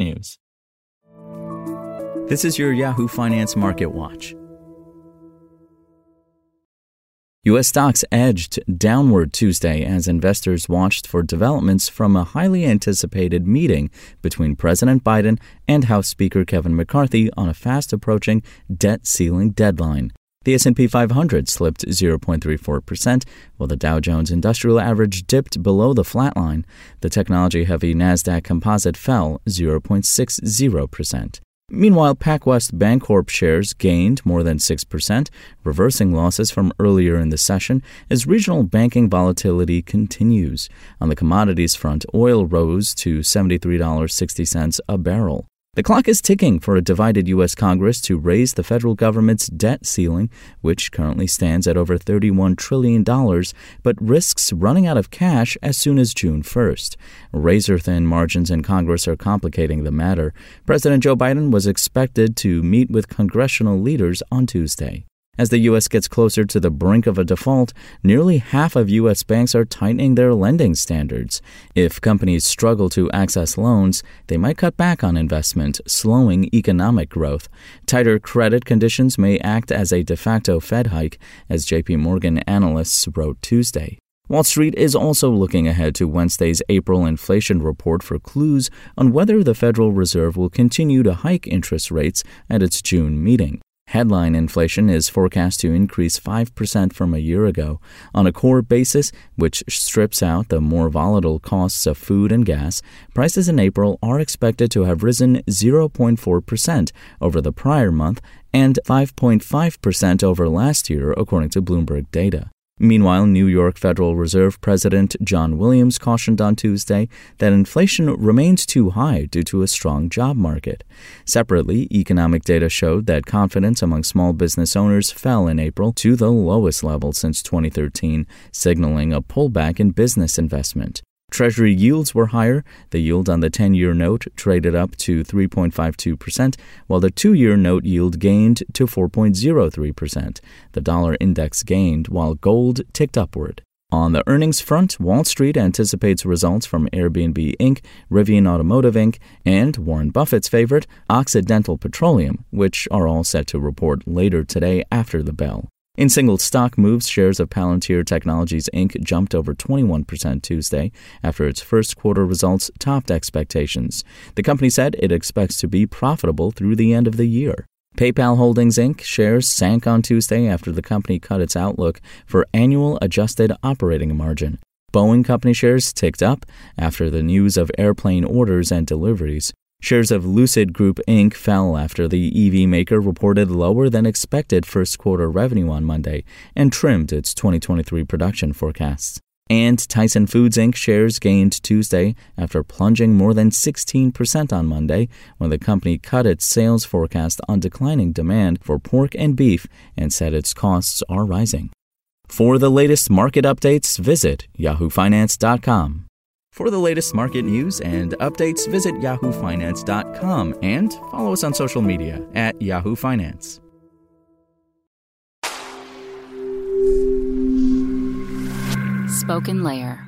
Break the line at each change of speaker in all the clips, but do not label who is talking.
technews. This is your Yahoo Finance Market Watch. U.S. stocks edged downward Tuesday as investors watched for developments from a highly anticipated meeting between President Biden and House Speaker Kevin McCarthy on a fast approaching debt ceiling deadline. The S&P 500 slipped 0.34%, while the Dow Jones Industrial Average dipped below the flat line. The technology-heavy Nasdaq Composite fell 0.60%. Meanwhile, PacWest Bancorp shares gained more than 6%, reversing losses from earlier in the session as regional banking volatility continues. On the commodities front, oil rose to $73.60 a barrel. The clock is ticking for a divided U.S. Congress to raise the federal government's debt ceiling, which currently stands at over $31 trillion, but risks running out of cash as soon as June 1st. Razor thin margins in Congress are complicating the matter. President Joe Biden was expected to meet with congressional leaders on Tuesday. As the U.S. gets closer to the brink of a default, nearly half of U.S. banks are tightening their lending standards. If companies struggle to access loans, they might cut back on investment, slowing economic growth. Tighter credit conditions may act as a de facto Fed hike, as JP Morgan analysts wrote Tuesday. Wall Street is also looking ahead to Wednesday's April inflation report for clues on whether the Federal Reserve will continue to hike interest rates at its June meeting. Headline inflation is forecast to increase 5% from a year ago. On a core basis, which strips out the more volatile costs of food and gas, prices in April are expected to have risen 0.4% over the prior month and 5.5% over last year, according to Bloomberg data. Meanwhile, New York Federal Reserve President John Williams cautioned on Tuesday that inflation remains too high due to a strong job market. Separately, economic data showed that confidence among small business owners fell in April to the lowest level since 2013, signaling a pullback in business investment. Treasury yields were higher. The yield on the 10 year note traded up to 3.52%, while the two year note yield gained to 4.03%. The dollar index gained, while gold ticked upward. On the earnings front, Wall Street anticipates results from Airbnb Inc., Rivian Automotive Inc., and Warren Buffett's favorite, Occidental Petroleum, which are all set to report later today after the bell. In single stock moves, shares of Palantir Technologies Inc. jumped over 21% Tuesday after its first quarter results topped expectations. The company said it expects to be profitable through the end of the year. PayPal Holdings Inc. shares sank on Tuesday after the company cut its outlook for annual adjusted operating margin. Boeing company shares ticked up after the news of airplane orders and deliveries. Shares of Lucid Group Inc. fell after the EV maker reported lower than expected first quarter revenue on Monday and trimmed its 2023 production forecasts. And Tyson Foods Inc. shares gained Tuesday after plunging more than 16% on Monday when the company cut its sales forecast on declining demand for pork and beef and said its costs are rising. For the latest market updates, visit yahoofinance.com. For the latest market news and updates, visit yahoofinance.com and follow us on social media at Yahoo Finance.
Spoken Layer.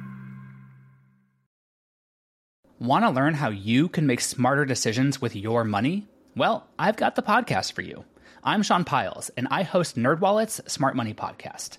Want to learn how you can make smarter decisions with your money? Well, I've got the podcast for you. I'm Sean Pyles, and I host NerdWallet's Smart Money Podcast